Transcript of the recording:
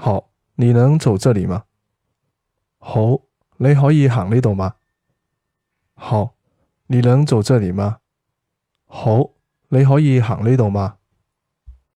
好你能走这里吗？好你可以行呢度吗？好你能走这里吗？好你可以行呢度吗？